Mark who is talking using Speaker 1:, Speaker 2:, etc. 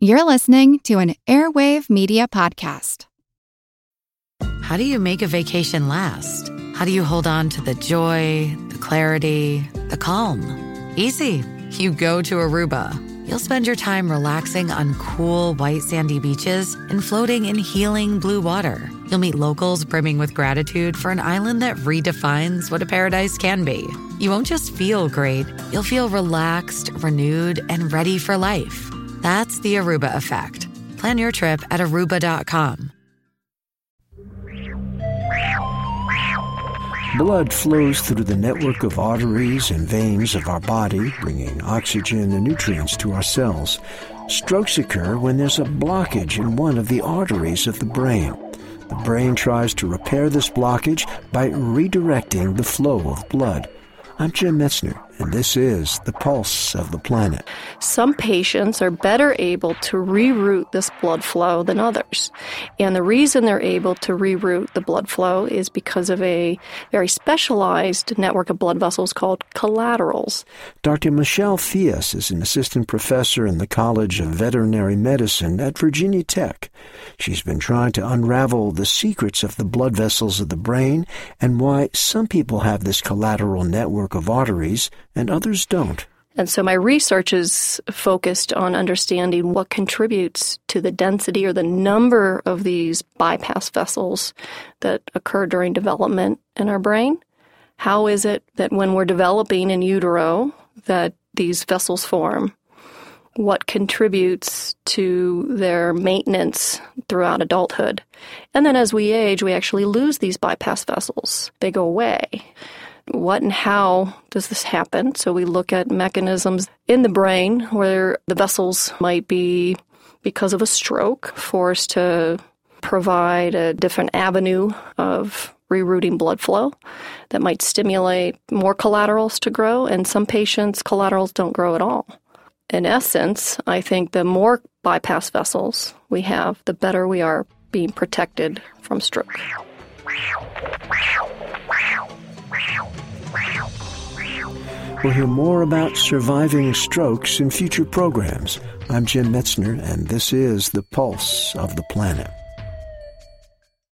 Speaker 1: You're listening to an Airwave Media Podcast.
Speaker 2: How do you make a vacation last? How do you hold on to the joy, the clarity, the calm? Easy. You go to Aruba. You'll spend your time relaxing on cool, white, sandy beaches and floating in healing blue water. You'll meet locals brimming with gratitude for an island that redefines what a paradise can be. You won't just feel great, you'll feel relaxed, renewed, and ready for life. That's the Aruba effect. Plan your trip at aruba.com.
Speaker 3: Blood flows through the network of arteries and veins of our body, bringing oxygen and nutrients to our cells. Strokes occur when there's a blockage in one of the arteries of the brain. The brain tries to repair this blockage by redirecting the flow of blood. I'm Jim Metzner, and this is The Pulse of the Planet.
Speaker 4: Some patients are better able to reroute this blood flow than others. And the reason they're able to reroute the blood flow is because of a very specialized network of blood vessels called collaterals.
Speaker 3: Dr. Michelle Theus is an assistant professor in the College of Veterinary Medicine at Virginia Tech. She's been trying to unravel the secrets of the blood vessels of the brain and why some people have this collateral network of arteries and others don't.
Speaker 4: And so my research is focused on understanding what contributes to the density or the number of these bypass vessels that occur during development in our brain. How is it that when we're developing in utero that these vessels form? What contributes to their maintenance throughout adulthood? And then as we age, we actually lose these bypass vessels. They go away what and how does this happen? So we look at mechanisms in the brain where the vessels might be, because of a stroke, forced to provide a different avenue of rerouting blood flow that might stimulate more collaterals to grow. And some patients, collaterals don't grow at all. In essence, I think the more bypass vessels we have, the better we are being protected from stroke.
Speaker 3: We'll hear more about surviving strokes in future programs. I'm Jim Metzner, and this is The Pulse of the Planet.